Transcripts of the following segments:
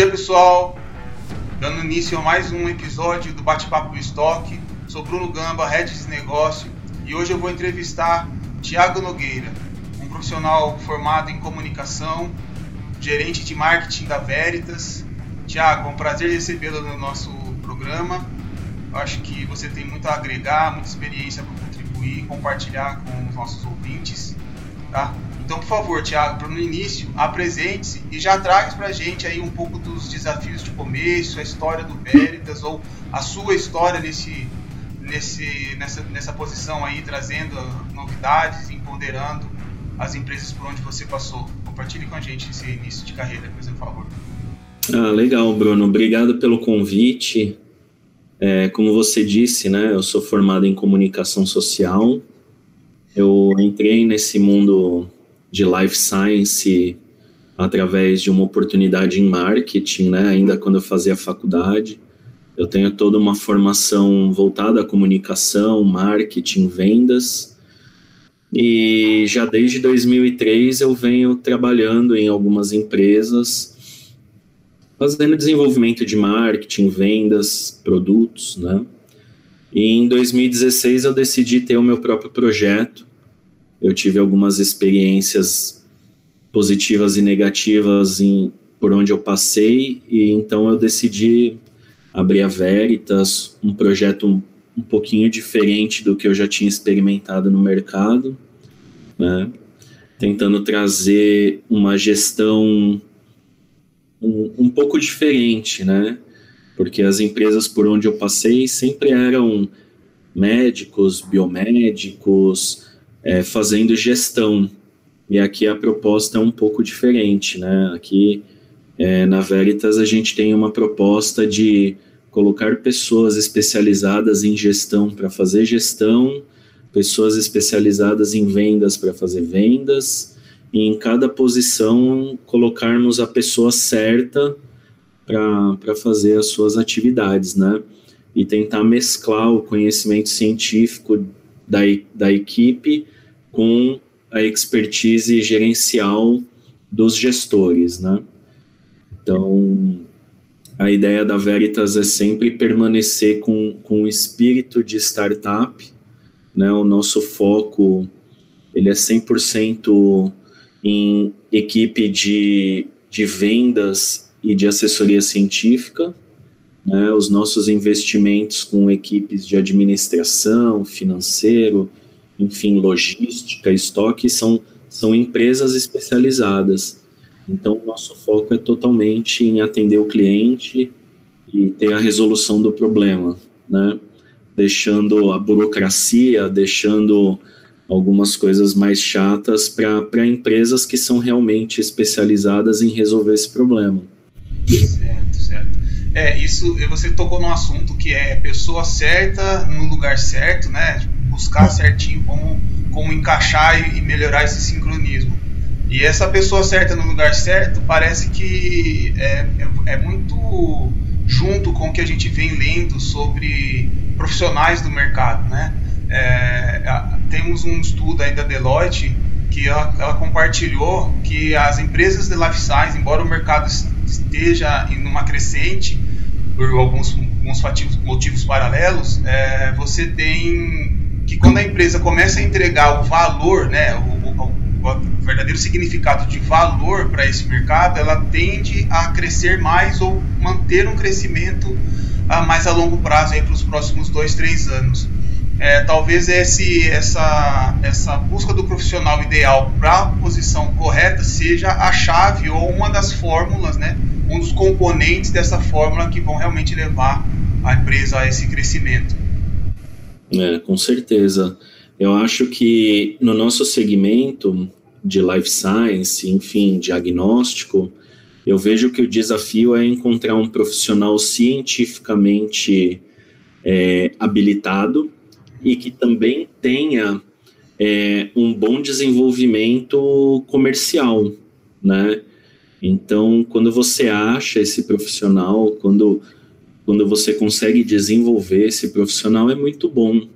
dia, pessoal. Dando início a mais um episódio do Bate-Papo Estoque. Sou Bruno Gamba, head de negócio, e hoje eu vou entrevistar Tiago Nogueira, um profissional formado em comunicação, gerente de marketing da Veritas. Tiago, é um prazer recebê-lo no nosso programa. Acho que você tem muito a agregar, muita experiência para contribuir compartilhar com os nossos ouvintes. Tá? Então, por favor, Tiago, no início, apresente-se e já traga para a gente aí um pouco dos desafios de começo, a história do Veritas ou a sua história nesse, nesse, nessa, nessa posição aí, trazendo novidades, empoderando as empresas por onde você passou. Compartilhe com a gente esse início de carreira, por favor. Ah, legal, Bruno. Obrigado pelo convite. É, como você disse, né, eu sou formado em comunicação social. Eu entrei nesse mundo de life science através de uma oportunidade em marketing, né? Ainda quando eu fazia faculdade. Eu tenho toda uma formação voltada à comunicação, marketing, vendas. E já desde 2003 eu venho trabalhando em algumas empresas, fazendo desenvolvimento de marketing, vendas, produtos, né? E em 2016 eu decidi ter o meu próprio projeto, eu tive algumas experiências positivas e negativas em, por onde eu passei, e então eu decidi abrir a Veritas, um projeto um, um pouquinho diferente do que eu já tinha experimentado no mercado, né? tentando trazer uma gestão um, um pouco diferente, né? Porque as empresas por onde eu passei sempre eram médicos, biomédicos, é, fazendo gestão. E aqui a proposta é um pouco diferente, né? Aqui é, na Veritas a gente tem uma proposta de colocar pessoas especializadas em gestão para fazer gestão, pessoas especializadas em vendas para fazer vendas, e em cada posição colocarmos a pessoa certa para fazer as suas atividades, né? E tentar mesclar o conhecimento científico da, da equipe com a expertise gerencial dos gestores, né? Então, a ideia da Veritas é sempre permanecer com, com o espírito de startup, né? O nosso foco, ele é 100% em equipe de, de vendas e de assessoria científica, né, os nossos investimentos com equipes de administração, financeiro, enfim, logística, estoque, são, são empresas especializadas. Então, o nosso foco é totalmente em atender o cliente e ter a resolução do problema, né? Deixando a burocracia, deixando algumas coisas mais chatas para empresas que são realmente especializadas em resolver esse problema. Certo. É, isso você tocou num assunto que é pessoa certa no lugar certo, né? Buscar certinho como, como encaixar e melhorar esse sincronismo. E essa pessoa certa no lugar certo parece que é, é, é muito junto com o que a gente vem lendo sobre profissionais do mercado, né? É, temos um estudo aí da Deloitte que ela, ela, compartilhou que as empresas de life science, embora o mercado esteja em uma crescente por alguns, alguns motivos, motivos paralelos, é, você tem que quando a empresa começa a entregar o valor, né, o, o, o verdadeiro significado de valor para esse mercado, ela tende a crescer mais ou manter um crescimento a mais a longo prazo para os próximos dois, três anos. É, talvez esse, essa, essa busca do profissional ideal para a posição correta seja a chave ou uma das fórmulas, né, um dos componentes dessa fórmula que vão realmente levar a empresa a esse crescimento. É, com certeza. Eu acho que no nosso segmento de life science, enfim, diagnóstico, eu vejo que o desafio é encontrar um profissional cientificamente é, habilitado e que também tenha é, um bom desenvolvimento comercial, né? Então, quando você acha esse profissional, quando, quando você consegue desenvolver esse profissional, é muito bom,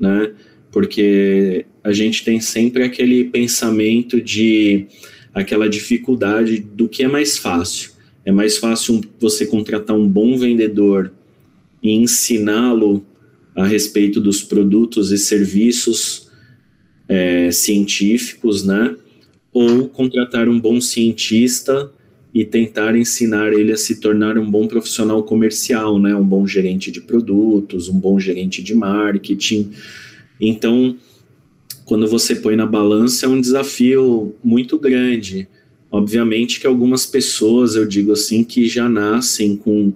né? Porque a gente tem sempre aquele pensamento de aquela dificuldade do que é mais fácil. É mais fácil você contratar um bom vendedor e ensiná-lo a respeito dos produtos e serviços é, científicos, né? Ou contratar um bom cientista e tentar ensinar ele a se tornar um bom profissional comercial, né? Um bom gerente de produtos, um bom gerente de marketing. Então, quando você põe na balança, é um desafio muito grande. Obviamente que algumas pessoas, eu digo assim, que já nascem com,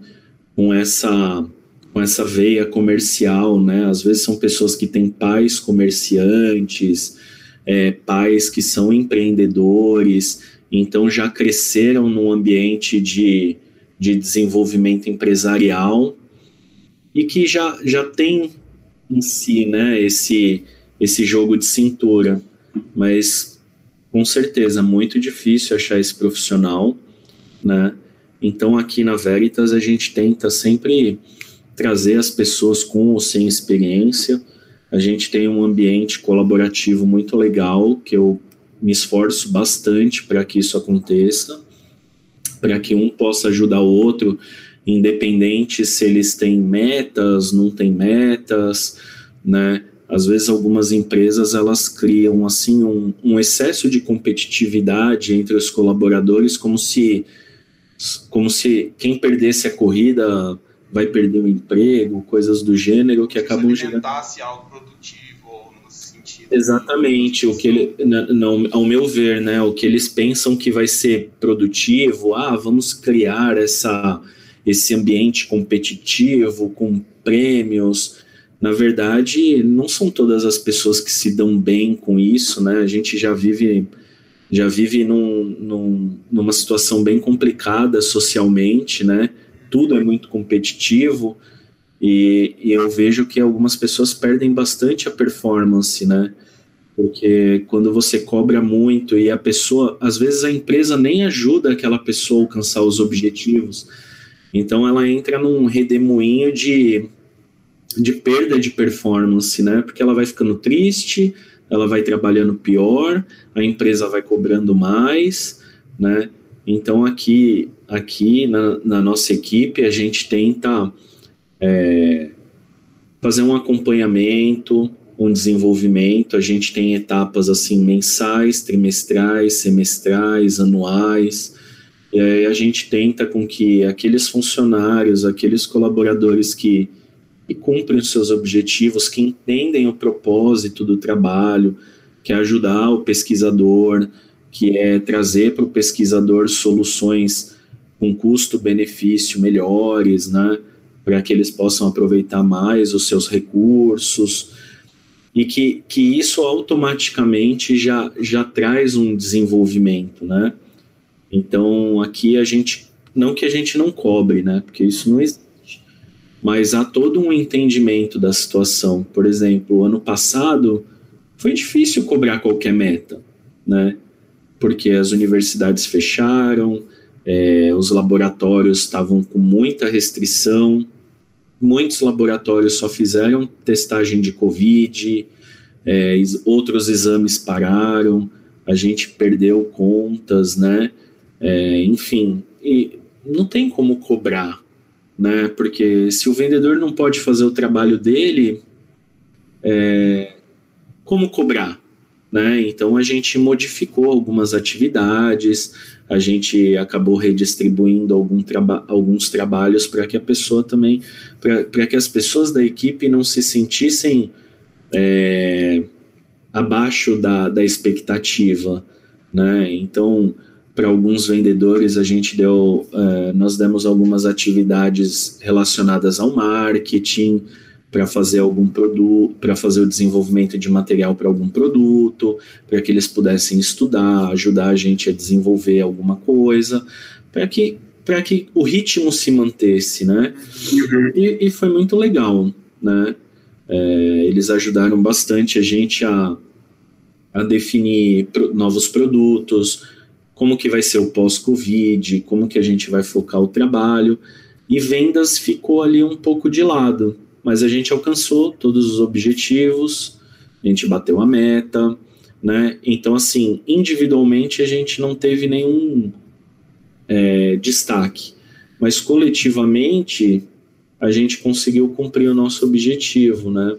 com essa com essa veia comercial, né? Às vezes são pessoas que têm pais comerciantes, é, pais que são empreendedores, então já cresceram num ambiente de, de desenvolvimento empresarial e que já, já tem em si, né, esse, esse jogo de cintura, mas com certeza muito difícil achar esse profissional, né? Então aqui na Veritas a gente tenta sempre trazer as pessoas com ou sem experiência. A gente tem um ambiente colaborativo muito legal que eu me esforço bastante para que isso aconteça, para que um possa ajudar o outro, independente se eles têm metas, não têm metas, né? Às vezes algumas empresas elas criam assim um, um excesso de competitividade entre os colaboradores, como se como se quem perdesse a corrida vai perder o emprego, coisas do gênero que acabam gerando algo produtivo sentido. Exatamente, o que ele, não, ao meu ver, né, o que eles pensam que vai ser produtivo, ah, vamos criar essa esse ambiente competitivo com prêmios, na verdade, não são todas as pessoas que se dão bem com isso, né? A gente já vive já vive num, num, numa situação bem complicada socialmente, né? Tudo é muito competitivo e, e, eu vejo que algumas pessoas perdem bastante a performance, né? Porque quando você cobra muito e a pessoa, às vezes a empresa nem ajuda aquela pessoa a alcançar os objetivos, então ela entra num redemoinho de de perda de performance, né? Porque ela vai ficando triste, ela vai trabalhando pior, a empresa vai cobrando mais, né? Então aqui, aqui na, na nossa equipe a gente tenta é, fazer um acompanhamento, um desenvolvimento. A gente tem etapas assim mensais, trimestrais, semestrais, anuais. E aí a gente tenta com que aqueles funcionários, aqueles colaboradores que e cumprem os seus objetivos, que entendem o propósito do trabalho, que é ajudar o pesquisador, que é trazer para o pesquisador soluções com custo-benefício melhores, né, para que eles possam aproveitar mais os seus recursos, e que, que isso automaticamente já, já traz um desenvolvimento, né? Então, aqui a gente, não que a gente não cobre, né, porque isso não existe, mas há todo um entendimento da situação. Por exemplo, ano passado foi difícil cobrar qualquer meta, né? Porque as universidades fecharam, é, os laboratórios estavam com muita restrição, muitos laboratórios só fizeram testagem de Covid, é, outros exames pararam, a gente perdeu contas, né? É, enfim, e não tem como cobrar, né? Porque se o vendedor não pode fazer o trabalho dele, é, como cobrar? Né? Então a gente modificou algumas atividades, a gente acabou redistribuindo algum traba alguns trabalhos para que a pessoa também, para que as pessoas da equipe não se sentissem é, abaixo da, da expectativa, né? Então para alguns vendedores a gente deu, uh, nós demos algumas atividades relacionadas ao marketing para fazer algum produto, para fazer o desenvolvimento de material para algum produto, para que eles pudessem estudar, ajudar a gente a desenvolver alguma coisa, para que para que o ritmo se mantesse, né? Uhum. E, e, foi muito legal, né? É, eles ajudaram bastante a gente a, a definir pro, novos produtos, como que vai ser o pós-Covid, como que a gente vai focar o trabalho, e vendas ficou ali um pouco de lado, mas a gente alcançou todos os objetivos, a gente bateu a meta, né? Então, assim, individualmente a gente não teve nenhum é, destaque, mas coletivamente a gente conseguiu cumprir o nosso objetivo, né?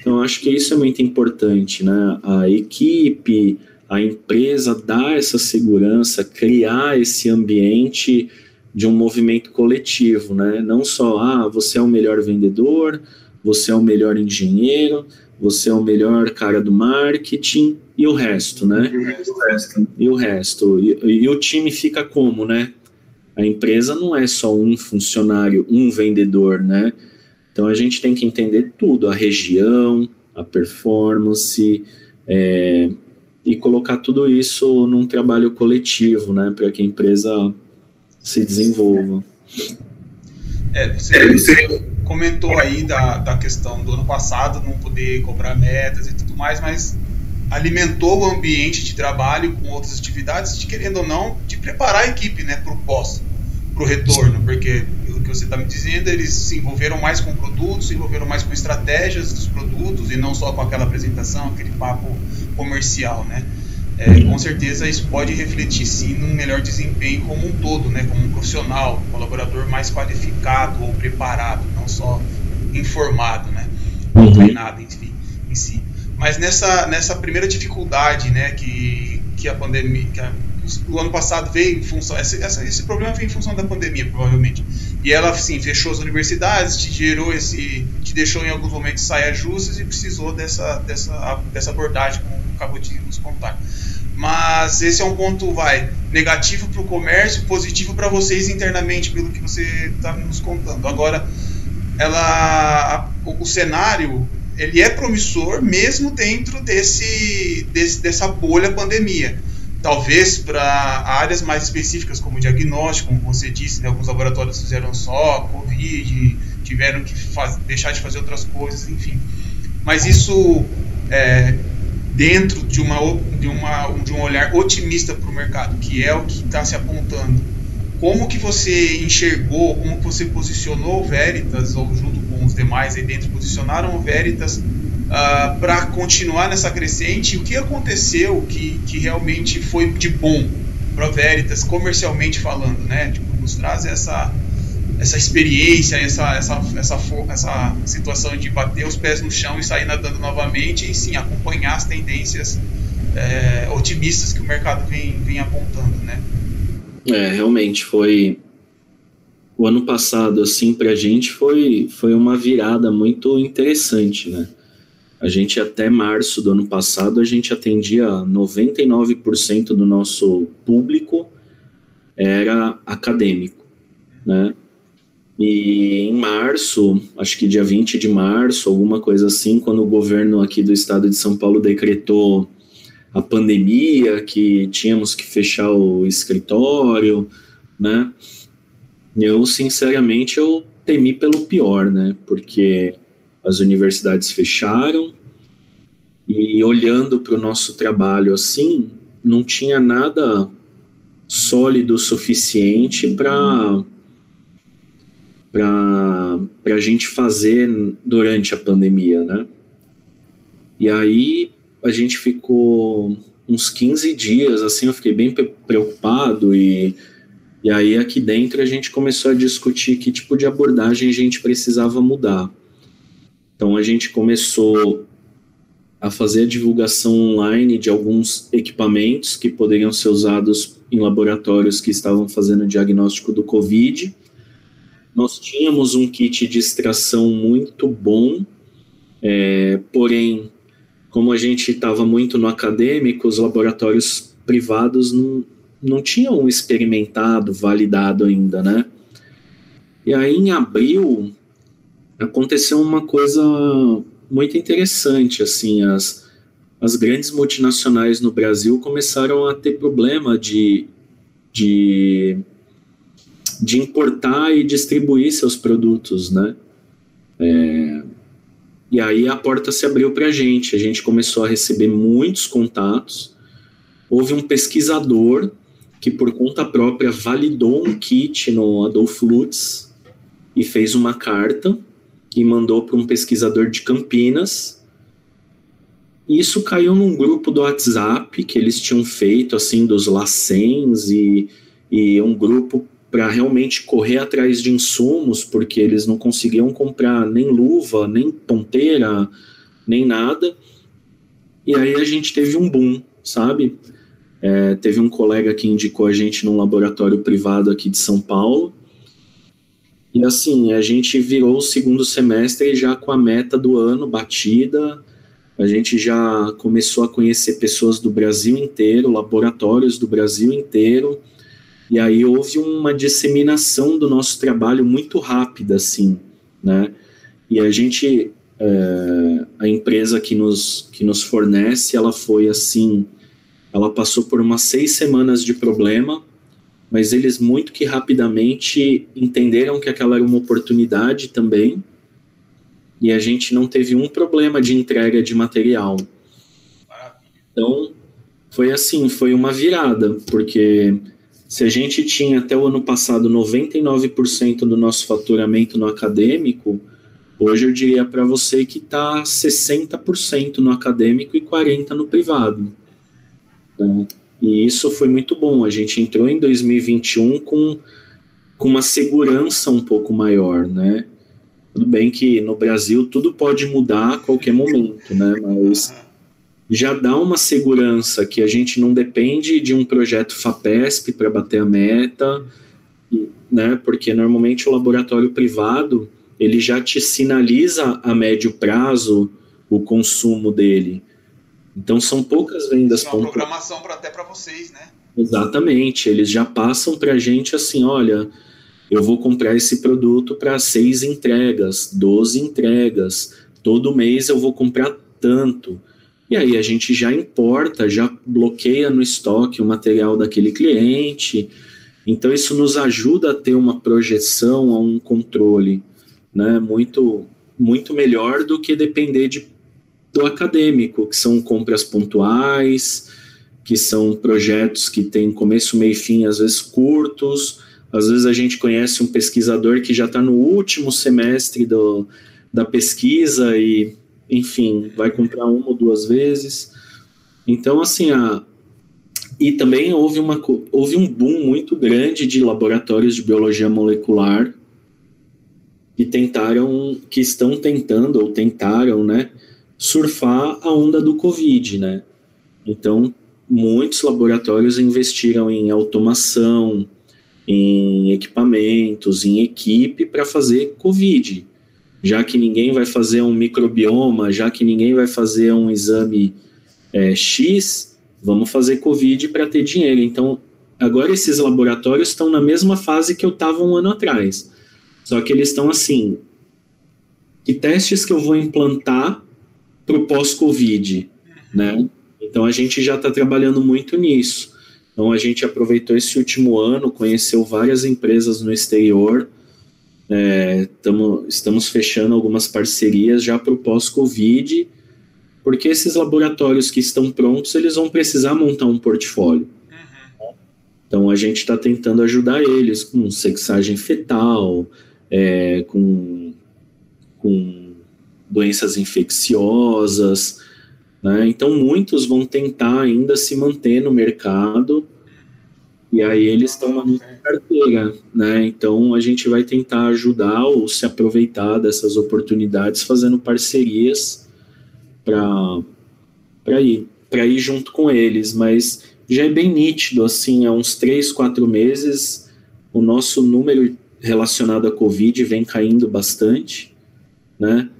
Então acho que isso é muito importante, né? A equipe, a empresa dar essa segurança, criar esse ambiente de um movimento coletivo, né? Não só, ah, você é o melhor vendedor, você é o melhor engenheiro, você é o melhor cara do marketing e o resto, né? E o resto. E o, resto. E, e o time fica como, né? A empresa não é só um funcionário, um vendedor, né? Então a gente tem que entender tudo, a região, a performance, é, e colocar tudo isso num trabalho coletivo, né? Para que a empresa se desenvolva. É, você comentou aí da, da questão do ano passado não poder cobrar metas e tudo mais, mas alimentou o ambiente de trabalho com outras atividades, de, querendo ou não, de preparar a equipe né, para o pós, para o retorno, porque o que você está me dizendo, eles se envolveram mais com produtos, se envolveram mais com estratégias dos produtos e não só com aquela apresentação, aquele papo comercial, né? É, com certeza isso pode refletir sim num melhor desempenho como um todo, né, como um profissional, um colaborador mais qualificado ou preparado, não só informado, né, ou treinado, enfim, em si. Mas nessa, nessa primeira dificuldade, né, que, que a pandemia, que a, o ano passado veio em função, esse, esse problema veio em função da pandemia, provavelmente. E ela, sim, fechou as universidades, te gerou esse, te deixou em alguns momentos sair justas e precisou dessa, dessa, dessa abordagem, como acabou de nos contar. Mas esse é um ponto, vai, negativo para o comércio, positivo para vocês internamente, pelo que você está nos contando. Agora, ela, o cenário ele é promissor mesmo dentro desse, desse dessa bolha pandemia. Talvez para áreas mais específicas, como diagnóstico, como você disse, né, alguns laboratórios fizeram só Covid, tiveram que faz, deixar de fazer outras coisas, enfim. Mas isso é, dentro de, uma, de, uma, de um olhar otimista para o mercado, que é o que está se apontando, como que você enxergou, como você posicionou o Veritas, ou junto com os demais aí dentro, posicionaram o Veritas uh, ah, para continuar nessa crescente? O que aconteceu que, que realmente foi de bom para o Veritas, comercialmente falando, né? Tipo, nos traz essa, essa experiência, essa, essa, essa, essa situação de bater os pés no chão e sair nadando novamente e sim acompanhar as tendências é, otimistas que o mercado vem, vem apontando, né? É, realmente foi o ano passado assim para a gente foi foi uma virada muito interessante, né? A gente até março do ano passado a gente atendia 99% do nosso público era acadêmico, né? E em março, acho que dia 20 de março, alguma coisa assim, quando o governo aqui do estado de São Paulo decretou a pandemia, que tínhamos que fechar o escritório, né? Eu, sinceramente, eu temi pelo pior, né? Porque as universidades fecharam e olhando para o nosso trabalho assim, não tinha nada sólido o suficiente para para a gente fazer durante a pandemia, né? E aí a gente ficou uns 15 dias, assim, eu fiquei bem preocupado e, e aí aqui dentro a gente começou a discutir que tipo de abordagem a gente precisava mudar. Então a gente começou a fazer a divulgação online de alguns equipamentos que poderiam ser usados em laboratórios que estavam fazendo diagnóstico do Covid nós tínhamos um kit de extração muito bom, é, porém, como a gente estava muito no acadêmico, os laboratórios privados não, não tinham experimentado, validado ainda, né? E aí, em abril, aconteceu uma coisa muito interessante, assim, as, as grandes multinacionais no Brasil começaram a ter problema de, de de importar e distribuir seus produtos, né? É, e aí a porta se abriu para a gente, a gente começou a receber muitos contatos. Houve um pesquisador que, por conta própria, validou um kit no Adolfo Lutz e fez uma carta e mandou para um pesquisador de Campinas. Isso caiu num grupo do WhatsApp que eles tinham feito, assim, dos LACENs e e um grupo para realmente correr atrás de insumos, porque eles não conseguiam comprar nem luva, nem ponteira, nem nada. E aí a gente teve um boom, sabe? É, teve um colega que indicou a gente num laboratório privado aqui de São Paulo. E assim, a gente virou o segundo semestre já com a meta do ano batida. A gente já começou a conhecer pessoas do Brasil inteiro, laboratórios do Brasil inteiro e aí houve uma disseminação do nosso trabalho muito rápida, assim, né? E a gente, é, a empresa que nos, que nos fornece, ela foi assim, ela passou por umas seis semanas de problema, mas eles muito que rapidamente entenderam que aquela era uma oportunidade também, e a gente não teve um problema de entrega de material. Então, foi assim, foi uma virada, porque se a gente tinha até o ano passado 99% do nosso faturamento no acadêmico, hoje eu diria para você que está 60% no acadêmico e 40% no privado. Né? E isso foi muito bom. A gente entrou em 2021 com, com uma segurança um pouco maior, né? Tudo bem que no Brasil tudo pode mudar a qualquer momento, né? Mas já dá uma segurança que a gente não depende de um projeto FAPESP para bater a meta, né? Porque normalmente o laboratório privado ele já te sinaliza a médio prazo o consumo dele. Então são poucas vendas Isso é uma programação pra, até para vocês, né? Exatamente, eles já passam para a gente assim, olha, eu vou comprar esse produto para seis entregas, 12 entregas, todo mês eu vou comprar tanto. E aí a gente já importa, já bloqueia no estoque o material daquele cliente. Então isso nos ajuda a ter uma projeção, a um controle, né, muito muito melhor do que depender de, do acadêmico, que são compras pontuais, que são projetos que têm começo, meio e fim, às vezes curtos. Às vezes a gente conhece um pesquisador que já está no último semestre do, da pesquisa e enfim, vai comprar uma ou duas vezes. Então, assim, a, e também houve, uma, houve um boom muito grande de laboratórios de biologia molecular que tentaram, que estão tentando ou tentaram, né, surfar a onda do Covid, né? Então, muitos laboratórios investiram em automação, em equipamentos, em equipe para fazer Covid já que ninguém vai fazer um microbioma, já que ninguém vai fazer um exame é, X, vamos fazer Covid para ter dinheiro. Então, agora esses laboratórios estão na mesma fase que eu estava um ano atrás. Só que eles estão assim: que testes que eu vou implantar para o pós-Covid, né? Então a gente já está trabalhando muito nisso. Então a gente aproveitou esse último ano, conheceu várias empresas no exterior é, tamo, estamos fechando algumas parcerias já para o pós-Covid, porque esses laboratórios que estão prontos, eles vão precisar montar um portfólio. Então a gente está tentando ajudar eles com sexagem fetal, é, com, com doenças infecciosas. Né? Então muitos vão tentar ainda se manter no mercado e aí eles estão na nossa carteira, né? Então a gente vai tentar ajudar ou se aproveitar dessas oportunidades fazendo parcerias para ir para ir junto com eles, mas já é bem nítido assim, há uns três, quatro meses o nosso número relacionado à Covid vem caindo bastante, né?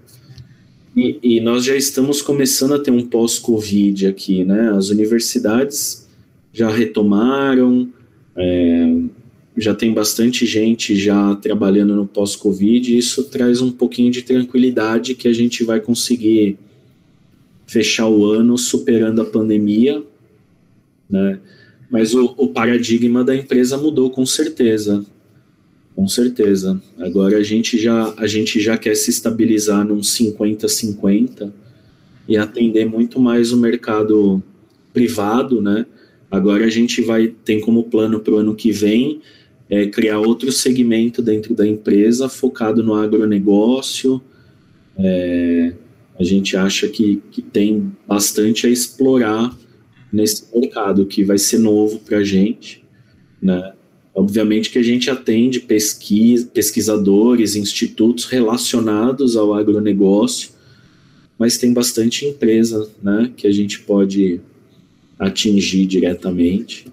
E, e nós já estamos começando a ter um pós-Covid aqui, né? As universidades já retomaram, é, já tem bastante gente já trabalhando no pós-Covid, e isso traz um pouquinho de tranquilidade que a gente vai conseguir fechar o ano superando a pandemia, né? Mas o, o paradigma da empresa mudou com certeza, com certeza. Agora a gente já a gente já quer se estabilizar num 50-50 e atender muito mais o mercado privado, né? Agora a gente vai tem como plano para o ano que vem é, criar outro segmento dentro da empresa focado no agronegócio. É, a gente acha que, que tem bastante a explorar nesse mercado que vai ser novo para a gente, né? Obviamente que a gente atende pesquisa, pesquisadores, institutos relacionados ao agronegócio, mas tem bastante empresa né, que a gente pode atingir diretamente.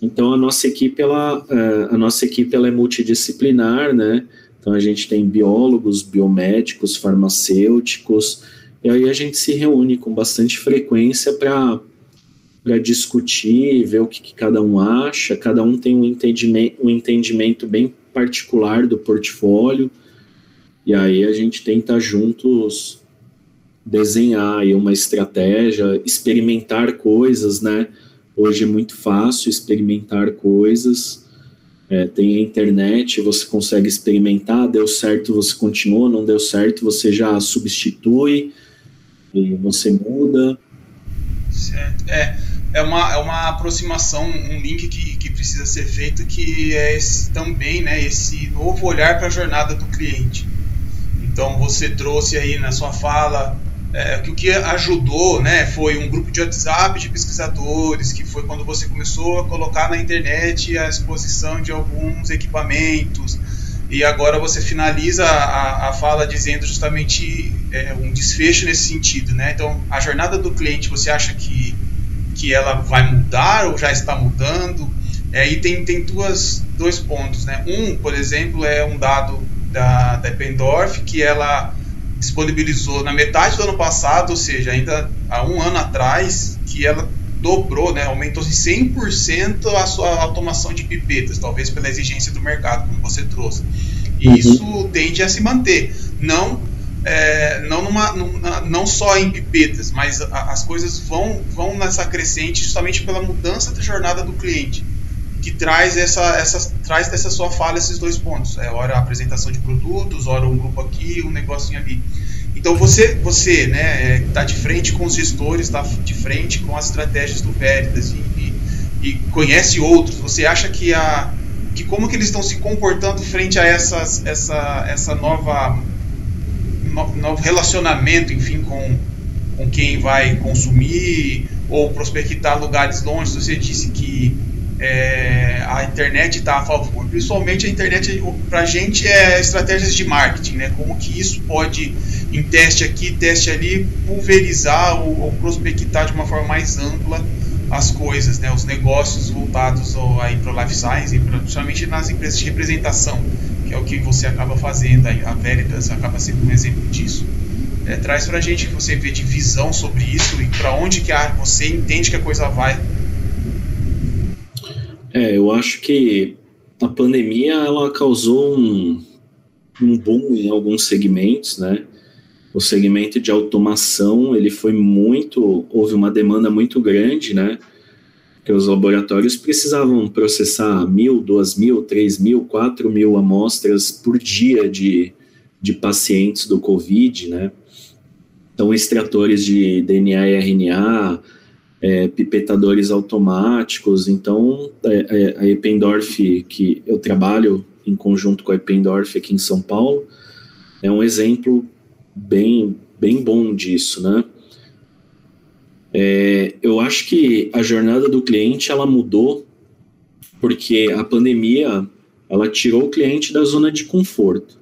Então a nossa equipe ela, é, a nossa equipe ela é multidisciplinar, né? Então a gente tem biólogos, biomédicos, farmacêuticos, e aí a gente se reúne com bastante frequência para para discutir, ver o que, que, cada um acha. Cada um tem um entendimento, um entendimento bem particular do portfólio. E aí a gente tenta juntos desenhar uma estratégia, experimentar coisas, né? Hoje é muito fácil experimentar coisas. É, tem a internet, você consegue experimentar, deu certo, você continua, não deu certo, você já substitui, e você muda. Certo. É, é uma, é uma aproximação, um link que, que precisa ser feito, que é esse, também né, esse novo olhar para a jornada do cliente. Então você trouxe aí na sua fala é, o que ajudou né, foi um grupo de WhatsApp de pesquisadores, que foi quando você começou a colocar na internet a exposição de alguns equipamentos, e agora você finaliza a, a fala dizendo justamente é, um desfecho nesse sentido. Né? Então, a jornada do cliente, você acha que que ela vai mudar ou já está mudando. É, e tem, tem duas, dois pontos. Né? Um, por exemplo, é um dado da, da Eppendorf que ela disponibilizou na metade do ano passado, ou seja, ainda há um ano atrás, que ela dobrou, né, aumentou 100% a sua automação de pipetas, talvez pela exigência do mercado, como você trouxe. E uhum. isso tende a se manter. Não é, não, numa, numa, não só em pipetas, mas a, as coisas vão, vão nessa crescente justamente pela mudança da jornada do cliente, que traz essa, essa, traz dessa sua fala esses dois pontos. É, hora a apresentação de produtos, hora um grupo aqui, um negocinho ali. Então você, você né, está de frente com os gestores, está de frente com as estratégias do Veritas e, e, e, conhece outros. Você acha que a que como que eles estão se comportando frente a essas, essa, essa nova novo relacionamento, enfim, com, com quem vai consumir ou prospectar lugares longe. Você disse que é, a internet está a favor. Principalmente a internet, para a gente, é estratégias de marketing, né? Como que isso pode, em teste aqui, teste ali, pulverizar ou, ou prospectar de uma forma mais ampla as coisas, né? Os negócios voltados ao, aí para o life science, principalmente nas empresas de representação que é o que você acaba fazendo, a Veritas acaba sendo um exemplo disso. É, traz para a gente que você vê de visão sobre isso e para onde que a, você entende que a coisa vai. É, eu acho que a pandemia ela causou um, um boom em alguns segmentos, né? O segmento de automação ele foi muito, houve uma demanda muito grande, né? que os laboratórios precisavam processar mil, duas mil, três mil, quatro mil amostras por dia de, de pacientes do Covid, né? Então, extratores de DNA e RNA, é, pipetadores automáticos. Então, é, é, a Eppendorf, que eu trabalho em conjunto com a Eppendorf aqui em São Paulo, é um exemplo bem, bem bom disso, né? É, eu acho que a jornada do cliente ela mudou porque a pandemia ela tirou o cliente da zona de conforto,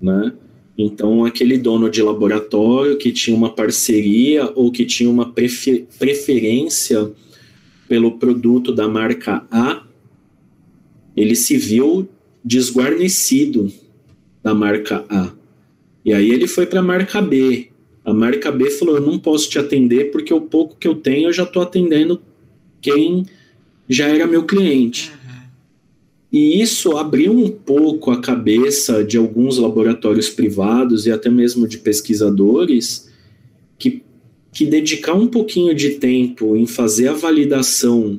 né? Então aquele dono de laboratório que tinha uma parceria ou que tinha uma prefer preferência pelo produto da marca A, ele se viu desguarnecido da marca A. E aí ele foi para a marca B, a marca B falou: eu não posso te atender porque o pouco que eu tenho eu já estou atendendo quem já era meu cliente. E isso abriu um pouco a cabeça de alguns laboratórios privados e até mesmo de pesquisadores que, que dedicar um pouquinho de tempo em fazer a validação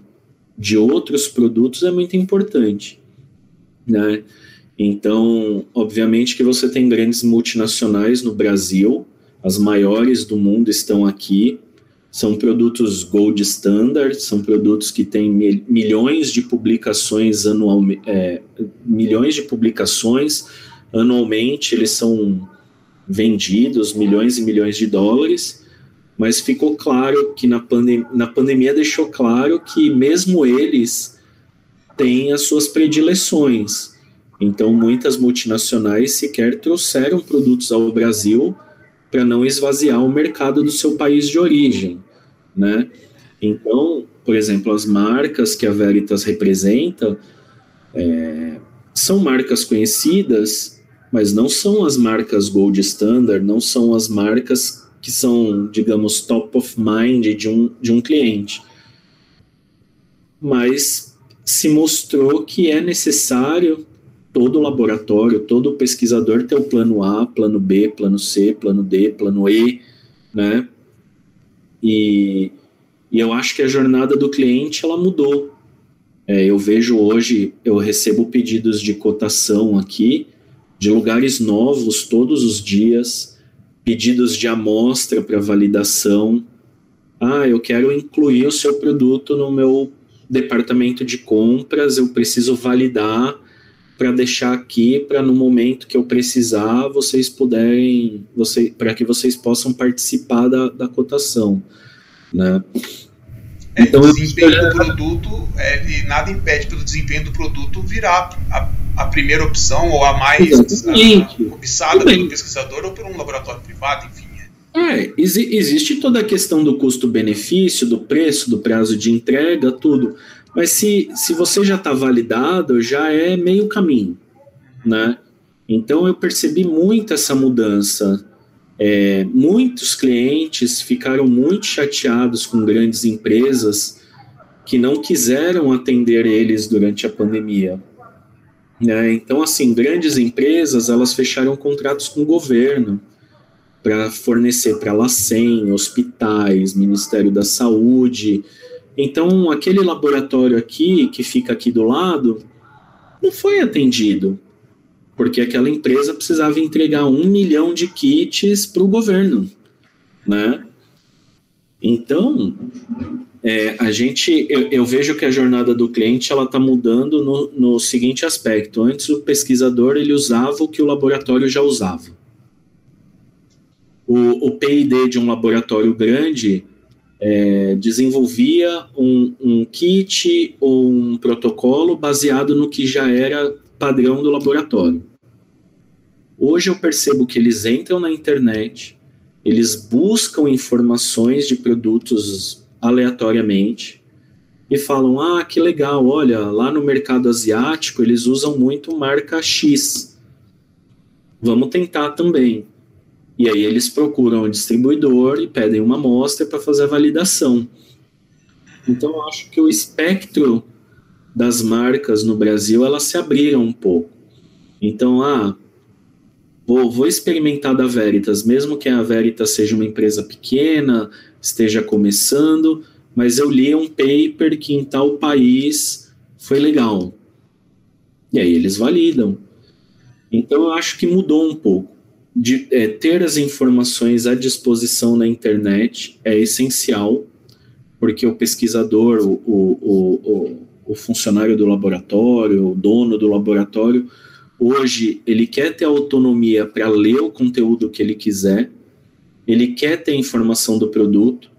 de outros produtos é muito importante, né? Então, obviamente que você tem grandes multinacionais no Brasil as maiores do mundo estão aqui. São produtos gold standard, são produtos que têm milhões de publicações anualmente, é, milhões de publicações anualmente, eles são vendidos milhões e milhões de dólares, mas ficou claro que na, pandem na pandemia deixou claro que mesmo eles tem as suas predileções. Então, muitas multinacionais sequer trouxeram produtos ao Brasil para não esvaziar o mercado do seu país de origem, né? Então, por exemplo, as marcas que a Veritas representa é, são marcas conhecidas, mas não são as marcas gold standard, não são as marcas que são, digamos, top of mind de um, de um cliente. Mas se mostrou que é necessário todo laboratório, todo pesquisador ter o plano A, plano B, plano C, plano D, plano E, né? E, e eu acho que a jornada do cliente ela mudou. É, eu vejo hoje, eu recebo pedidos de cotação aqui de lugares novos todos os dias, pedidos de amostra para validação. Ah, eu quero incluir o seu produto no meu departamento de compras, eu preciso validar para deixar aqui para no momento que eu precisar vocês puderem, você, para que vocês possam participar da, da cotação, né? É, então, o desempenho do produto, é, nada impede pelo desempenho do produto virar a, a primeira opção ou a mais a, cobiçada pelo pesquisador ou por um laboratório privado, enfim. É, é ex existe toda a questão do custo-benefício, do preço, do prazo de entrega, tudo. Mas se, se você já está validado, já é meio caminho, né? Então eu percebi muito essa mudança. É, muitos clientes ficaram muito chateados com grandes empresas que não quiseram atender eles durante a pandemia. Né? Então, assim, grandes empresas elas fecharam contratos com o governo para fornecer para a LACEN, hospitais, Ministério da Saúde, então, aquele laboratório aqui, que fica aqui do lado, não foi atendido, porque aquela empresa precisava entregar um milhão de kits para o governo, né? Então, é, a gente, eu, eu, vejo que a jornada do cliente ela está mudando no, no seguinte aspecto. Antes o pesquisador ele usava o que o laboratório já usava. O, o PID de um laboratório grande é, desenvolvia um, um kit ou um protocolo baseado no que já era padrão do laboratório. Hoje eu percebo que eles entram na internet, eles buscam informações de produtos aleatoriamente e falam: ah, que legal, olha, lá no mercado asiático eles usam muito marca X. Vamos tentar também. E aí eles procuram o distribuidor e pedem uma amostra para fazer a validação. Então eu acho que o espectro das marcas no Brasil elas se abriram um pouco. Então, ah, vou, vou experimentar da Veritas, mesmo que a Veritas seja uma empresa pequena, esteja começando, mas eu li um paper que em tal país foi legal. E aí eles validam. Então eu acho que mudou um pouco de é, ter as informações à disposição na internet é essencial, porque o pesquisador, o, o, o, o funcionário do laboratório, o dono do laboratório, hoje ele quer ter autonomia para ler o conteúdo que ele quiser, ele quer ter informação do produto,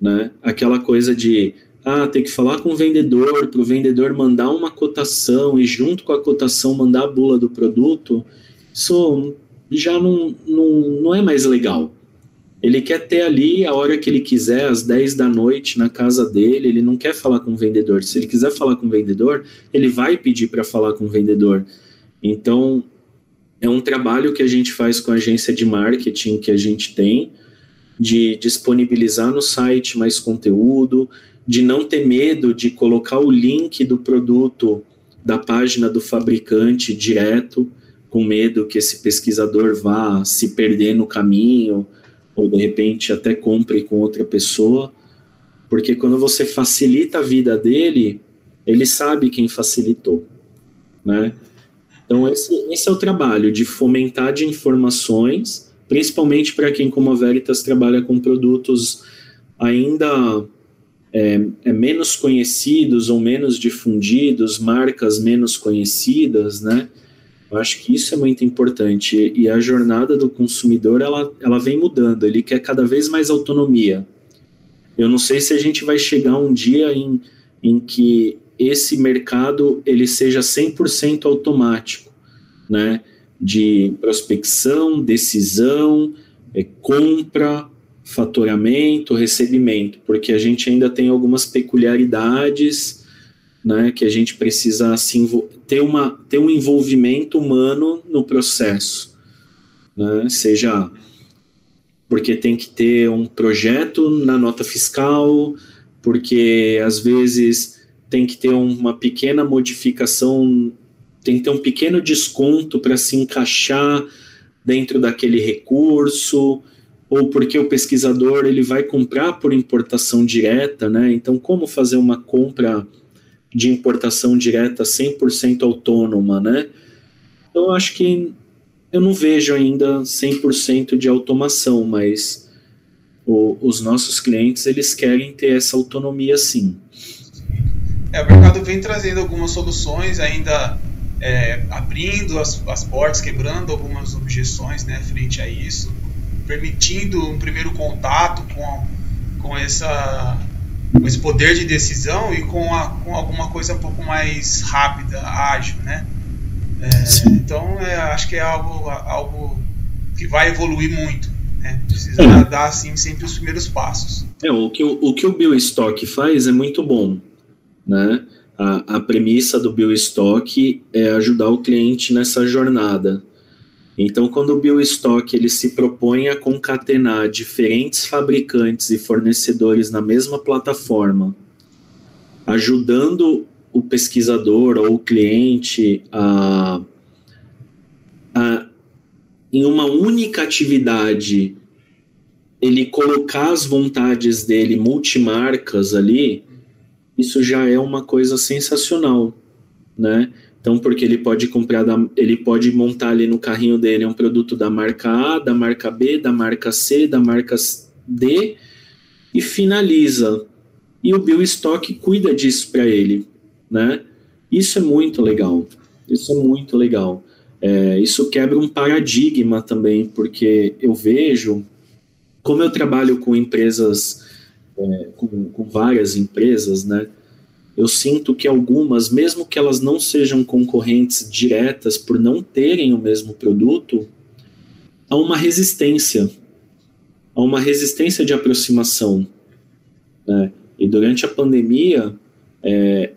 né? Aquela coisa de ah, tem que falar com o vendedor para o vendedor mandar uma cotação e junto com a cotação mandar a bula do produto. Isso já não, não, não é mais legal. Ele quer ter ali a hora que ele quiser, às 10 da noite, na casa dele. Ele não quer falar com o vendedor. Se ele quiser falar com o vendedor, ele vai pedir para falar com o vendedor. Então, é um trabalho que a gente faz com a agência de marketing que a gente tem, de disponibilizar no site mais conteúdo, de não ter medo de colocar o link do produto da página do fabricante direto com medo que esse pesquisador vá se perder no caminho, ou de repente até compre com outra pessoa, porque quando você facilita a vida dele, ele sabe quem facilitou, né? Então esse, esse é o trabalho de fomentar de informações, principalmente para quem como a Veritas trabalha com produtos ainda é, é, menos conhecidos ou menos difundidos, marcas menos conhecidas, né? Eu acho que isso é muito importante e a jornada do consumidor ela, ela vem mudando. Ele quer cada vez mais autonomia. Eu não sei se a gente vai chegar um dia em, em que esse mercado ele seja 100% automático, né? De prospecção, decisão, é, compra, faturamento, recebimento, porque a gente ainda tem algumas peculiaridades, né? Que a gente precisa ter, uma, ter um envolvimento humano no processo, né? Seja porque tem que ter um projeto na nota fiscal, porque às vezes tem que ter uma pequena modificação, tem que ter um pequeno desconto para se encaixar dentro daquele recurso, ou porque o pesquisador ele vai comprar por importação direta, né? Então, como fazer uma compra de importação direta 100% autônoma, né? Então, eu acho que eu não vejo ainda 100% de automação, mas o, os nossos clientes eles querem ter essa autonomia sim. É, o mercado vem trazendo algumas soluções, ainda é, abrindo as, as portas, quebrando algumas objeções né, frente a isso, permitindo um primeiro contato com, com, essa, com esse poder de decisão e com, a, com alguma coisa um pouco mais rápida, ágil, né? É, então, é, acho que é algo, algo que vai evoluir muito. Né? Precisa é. dar assim, sempre os primeiros passos. É, o, que, o, o que o Biostock faz é muito bom. Né? A, a premissa do Biostock é ajudar o cliente nessa jornada. Então, quando o Biostock ele se propõe a concatenar diferentes fabricantes e fornecedores na mesma plataforma, ajudando o pesquisador ou o cliente a, a em uma única atividade ele colocar as vontades dele multimarcas ali, isso já é uma coisa sensacional, né? Então, porque ele pode comprar, da, ele pode montar ali no carrinho dele um produto da marca A, da marca B, da marca C, da marca D e finaliza. E o Bill Stock cuida disso para ele, né? Isso é muito legal. Isso é muito legal. É, isso quebra um paradigma também, porque eu vejo, como eu trabalho com empresas, é, com, com várias empresas, né? Eu sinto que algumas, mesmo que elas não sejam concorrentes diretas por não terem o mesmo produto, há uma resistência, há uma resistência de aproximação. Né? E durante a pandemia, é,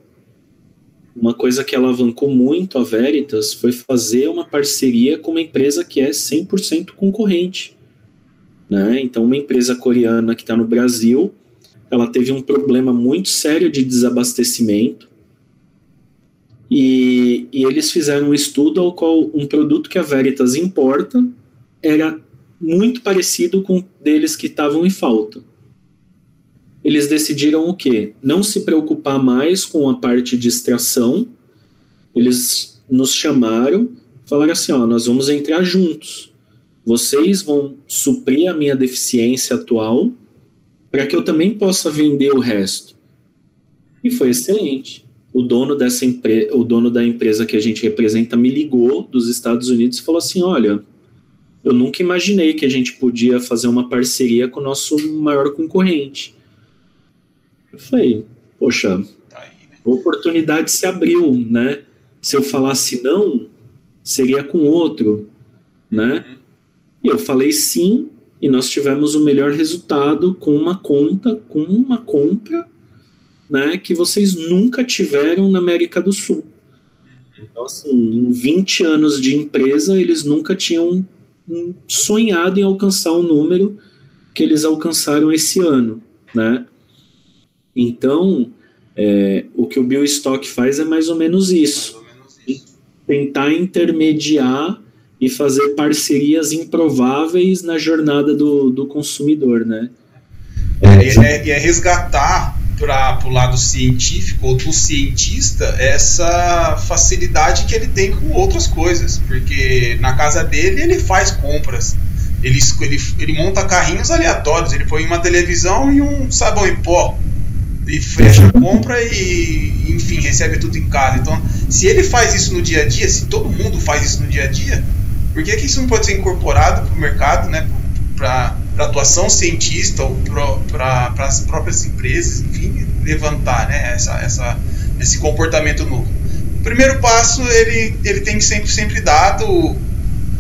uma coisa que alavancou muito a Veritas foi fazer uma parceria com uma empresa que é 100% concorrente. Né? Então, uma empresa coreana que está no Brasil, ela teve um problema muito sério de desabastecimento e, e eles fizeram um estudo ao qual um produto que a Veritas importa era muito parecido com deles que estavam em falta eles decidiram o quê? Não se preocupar mais com a parte de extração. Eles nos chamaram, falaram assim: ó, nós vamos entrar juntos. Vocês vão suprir a minha deficiência atual para que eu também possa vender o resto. E foi excelente. O dono dessa empresa, o dono da empresa que a gente representa me ligou dos Estados Unidos e falou assim: "Olha, eu nunca imaginei que a gente podia fazer uma parceria com o nosso maior concorrente. Eu falei, poxa, tá a oportunidade se abriu, né? Se eu falasse não, seria com outro, né? Uhum. E eu falei sim, e nós tivemos o melhor resultado com uma conta, com uma compra, né, que vocês nunca tiveram na América do Sul. Então, assim, em 20 anos de empresa, eles nunca tinham sonhado em alcançar o número que eles alcançaram esse ano, né? Então, é, o que o Biostock faz é mais. Ou menos isso. Tentar intermediar e fazer parcerias improváveis na jornada do, do consumidor, né? É, é, é resgatar para o lado científico ou do cientista essa facilidade que ele tem com outras coisas, porque na casa dele ele faz compras, ele, ele, ele monta carrinhos aleatórios, ele põe uma televisão e um sabão em pó e fecha a compra e, enfim, recebe tudo em casa. Então, se ele faz isso no dia a dia, se todo mundo faz isso no dia a dia, por que, que isso não pode ser incorporado para o mercado, né, para a atuação cientista ou para as próprias empresas, enfim, levantar né, essa, essa, esse comportamento novo. O primeiro passo ele, ele tem que sempre, sempre dado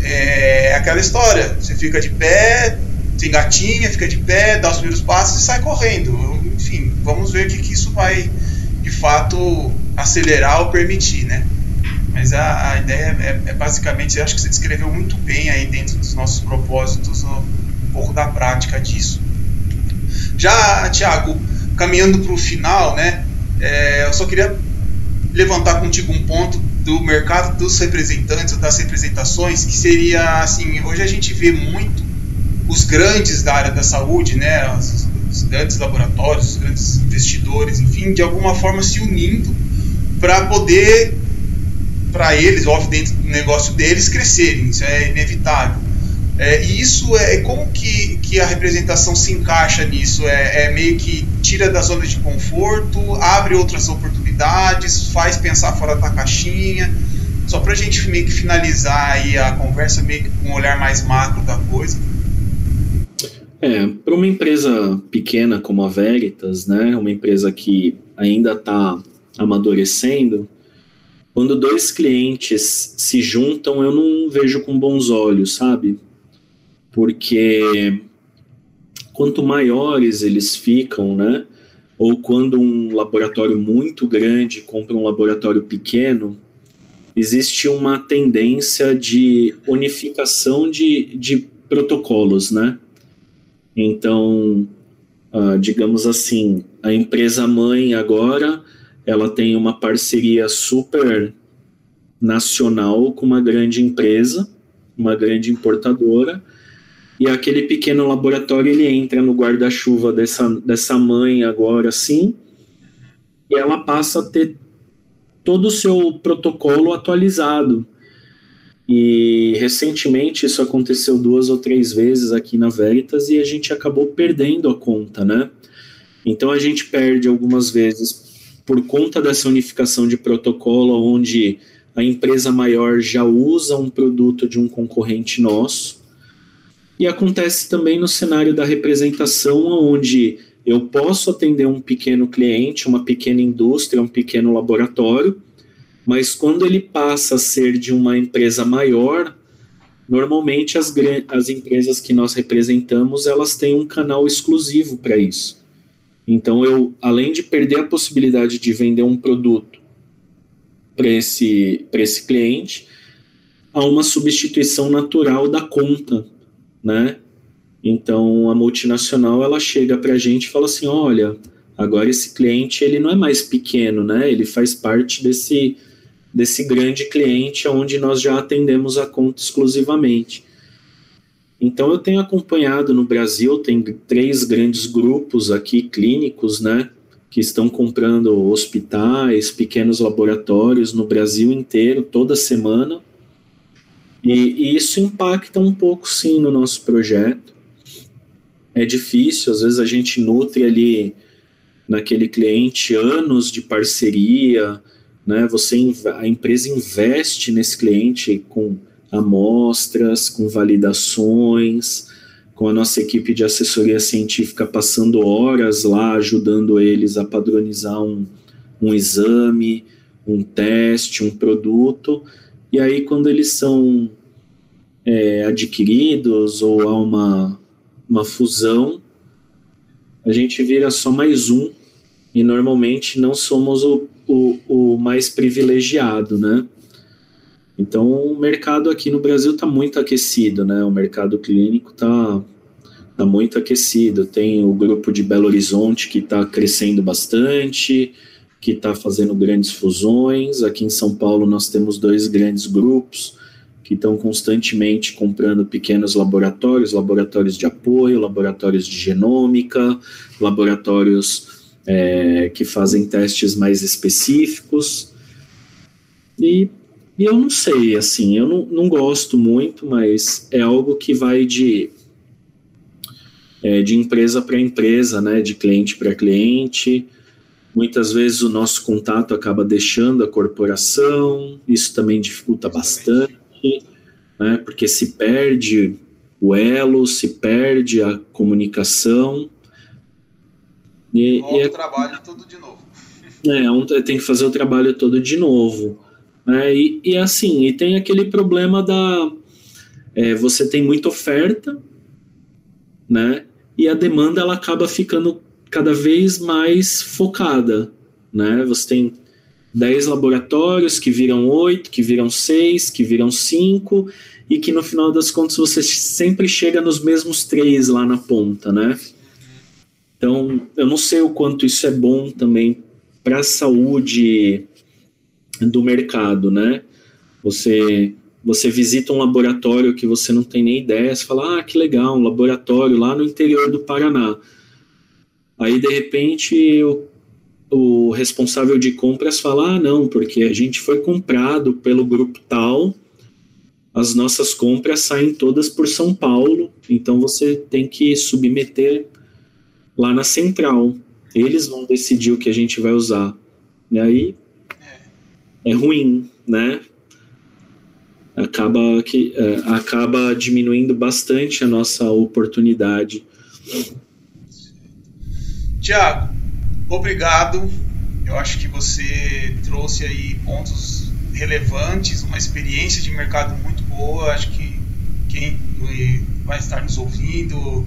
é, aquela história. Você fica de pé, se engatinha, fica de pé, dá os primeiros passos e sai correndo. Enfim, vamos ver o que, que isso vai de fato acelerar ou permitir, né? Mas a, a ideia é, é, basicamente, acho que você descreveu muito bem aí dentro dos nossos propósitos um pouco da prática disso. Já, Tiago, caminhando para o final, né? É, eu só queria levantar contigo um ponto do mercado dos representantes, das representações, que seria assim, hoje a gente vê muito os grandes da área da saúde, né, os, os grandes laboratórios, os grandes investidores, enfim, de alguma forma se unindo para poder para eles, óbvio, dentro do negócio deles, crescerem. Isso é inevitável. É, e isso é como que, que a representação se encaixa nisso? É, é meio que tira da zona de conforto, abre outras oportunidades, faz pensar fora da caixinha. Só para a gente meio que finalizar aí a conversa, meio que com um olhar mais macro da coisa. É, para uma empresa pequena como a Veritas, né, uma empresa que ainda está amadurecendo, quando dois clientes se juntam, eu não vejo com bons olhos, sabe? Porque quanto maiores eles ficam, né? Ou quando um laboratório muito grande compra um laboratório pequeno, existe uma tendência de unificação de, de protocolos, né? Então, uh, digamos assim, a empresa mãe agora ela tem uma parceria super nacional com uma grande empresa, uma grande importadora, e aquele pequeno laboratório ele entra no guarda-chuva dessa, dessa mãe agora sim, e ela passa a ter todo o seu protocolo atualizado. E recentemente isso aconteceu duas ou três vezes aqui na Veritas e a gente acabou perdendo a conta, né? Então a gente perde algumas vezes por conta dessa unificação de protocolo, onde a empresa maior já usa um produto de um concorrente nosso. E acontece também no cenário da representação, onde eu posso atender um pequeno cliente, uma pequena indústria, um pequeno laboratório, mas quando ele passa a ser de uma empresa maior, normalmente as, as empresas que nós representamos, elas têm um canal exclusivo para isso. Então, eu, além de perder a possibilidade de vender um produto para esse, esse cliente, há uma substituição natural da conta, né? Então, a multinacional, ela chega para a gente e fala assim, olha, agora esse cliente, ele não é mais pequeno, né? Ele faz parte desse, desse grande cliente onde nós já atendemos a conta exclusivamente. Então eu tenho acompanhado no Brasil, tem três grandes grupos aqui clínicos, né, que estão comprando hospitais, pequenos laboratórios no Brasil inteiro toda semana. E, e isso impacta um pouco sim no nosso projeto. É difícil, às vezes a gente nutre ali naquele cliente anos de parceria, né? Você a empresa investe nesse cliente com amostras, com validações, com a nossa equipe de assessoria científica passando horas lá ajudando eles a padronizar um, um exame, um teste, um produto, e aí quando eles são é, adquiridos ou há uma, uma fusão, a gente vira só mais um e normalmente não somos o, o, o mais privilegiado, né? Então, o mercado aqui no Brasil está muito aquecido, né? O mercado clínico está tá muito aquecido. Tem o grupo de Belo Horizonte que está crescendo bastante, que está fazendo grandes fusões. Aqui em São Paulo nós temos dois grandes grupos que estão constantemente comprando pequenos laboratórios, laboratórios de apoio, laboratórios de genômica, laboratórios é, que fazem testes mais específicos. E e eu não sei, assim, eu não, não gosto muito, mas é algo que vai de, é, de empresa para empresa, né, de cliente para cliente. Muitas vezes o nosso contato acaba deixando a corporação, isso também dificulta bastante, né, porque se perde o elo, se perde a comunicação. E, Volta e é, o trabalho todo de novo. É, tem que fazer o trabalho todo de novo. É, e, e assim, e tem aquele problema da. É, você tem muita oferta, né? E a demanda ela acaba ficando cada vez mais focada, né? Você tem 10 laboratórios que viram 8, que viram 6, que viram 5, e que no final das contas você sempre chega nos mesmos três lá na ponta, né? Então, eu não sei o quanto isso é bom também para a saúde do mercado, né? Você você visita um laboratório que você não tem nem ideia, você fala, ah, que legal, um laboratório lá no interior do Paraná. Aí, de repente, o, o responsável de compras fala, ah, não, porque a gente foi comprado pelo grupo tal, as nossas compras saem todas por São Paulo, então você tem que submeter lá na central. Eles vão decidir o que a gente vai usar. E aí é ruim, né? Acaba, que, é, acaba diminuindo bastante a nossa oportunidade. Tiago, obrigado. Eu acho que você trouxe aí pontos relevantes, uma experiência de mercado muito boa. Acho que quem vai estar nos ouvindo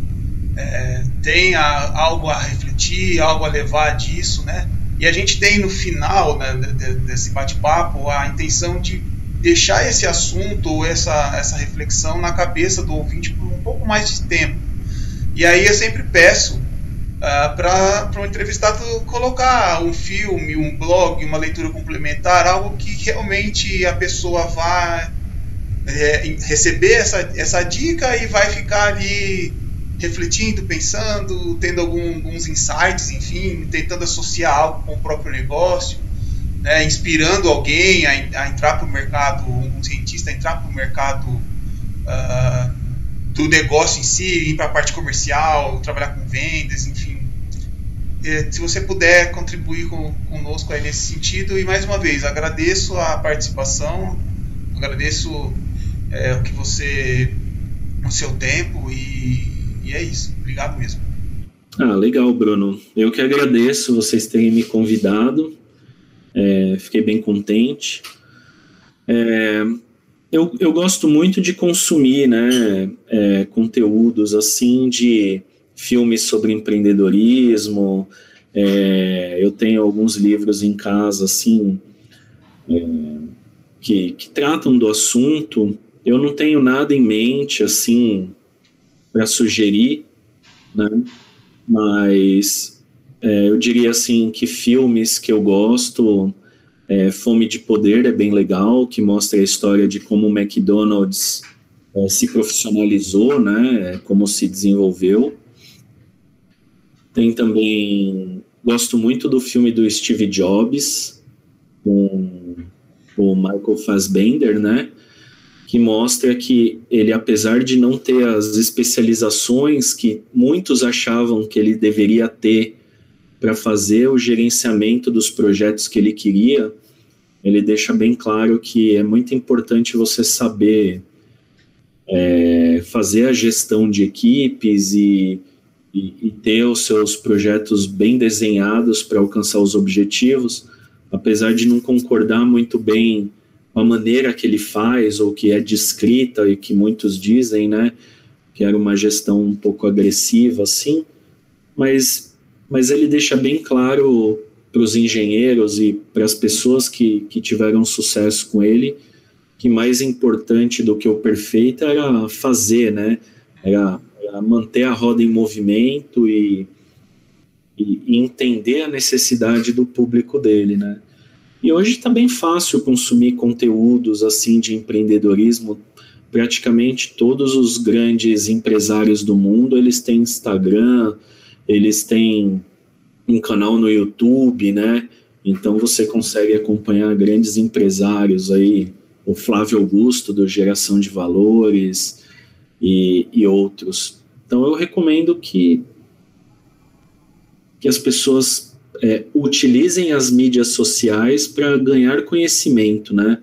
é, tem a, algo a refletir, algo a levar disso, né? E a gente tem no final né, desse bate-papo a intenção de deixar esse assunto, essa, essa reflexão na cabeça do ouvinte por um pouco mais de tempo. E aí eu sempre peço uh, para o entrevistado colocar um filme, um blog, uma leitura complementar, algo que realmente a pessoa vá é, receber essa, essa dica e vai ficar ali refletindo, pensando, tendo algum, alguns insights, enfim, tentando associar algo com o próprio negócio, né, inspirando alguém a, a entrar para o mercado, um cientista a entrar para o mercado uh, do negócio em si, ir para a parte comercial, trabalhar com vendas, enfim. Se você puder contribuir com, conosco aí nesse sentido, e mais uma vez, agradeço a participação, agradeço é, o que você, o seu tempo e e é isso. Obrigado mesmo. Ah, legal, Bruno. Eu que agradeço vocês terem me convidado. É, fiquei bem contente. É, eu, eu gosto muito de consumir né, é, conteúdos assim de filmes sobre empreendedorismo. É, eu tenho alguns livros em casa assim é, que, que tratam do assunto. Eu não tenho nada em mente assim para sugerir, né? Mas é, eu diria assim que filmes que eu gosto, é, Fome de Poder é bem legal, que mostra a história de como o McDonald's é, se profissionalizou, né? Como se desenvolveu. Tem também gosto muito do filme do Steve Jobs com o Michael Fassbender, né? Que mostra que ele, apesar de não ter as especializações que muitos achavam que ele deveria ter para fazer o gerenciamento dos projetos que ele queria, ele deixa bem claro que é muito importante você saber é, fazer a gestão de equipes e, e, e ter os seus projetos bem desenhados para alcançar os objetivos, apesar de não concordar muito bem a maneira que ele faz, ou que é descrita, e que muitos dizem, né, que era uma gestão um pouco agressiva, assim, mas, mas ele deixa bem claro para os engenheiros e para as pessoas que, que tiveram sucesso com ele, que mais importante do que o perfeito era fazer, né, era, era manter a roda em movimento e, e, e entender a necessidade do público dele, né. E hoje está bem fácil consumir conteúdos assim de empreendedorismo. Praticamente todos os grandes empresários do mundo eles têm Instagram, eles têm um canal no YouTube, né? Então você consegue acompanhar grandes empresários aí, o Flávio Augusto do Geração de Valores e, e outros. Então eu recomendo que que as pessoas é, utilizem as mídias sociais para ganhar conhecimento, né?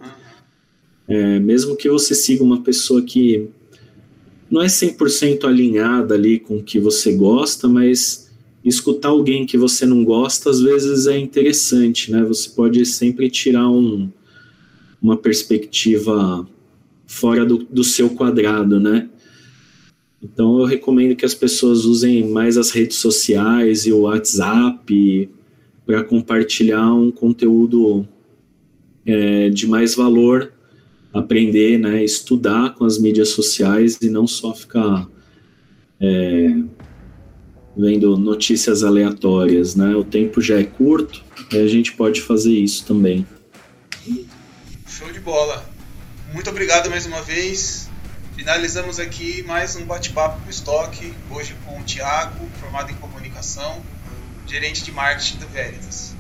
É, mesmo que você siga uma pessoa que não é 100% alinhada ali com o que você gosta, mas escutar alguém que você não gosta às vezes é interessante, né? Você pode sempre tirar um, uma perspectiva fora do, do seu quadrado, né? Então eu recomendo que as pessoas usem mais as redes sociais e o WhatsApp para compartilhar um conteúdo é, de mais valor, aprender, né, estudar com as mídias sociais e não só ficar é, vendo notícias aleatórias, né? O tempo já é curto e a gente pode fazer isso também. Show de bola. Muito obrigado mais uma vez. Finalizamos aqui mais um bate-papo com o estoque, hoje com o Tiago, formado em comunicação, gerente de marketing do Veritas.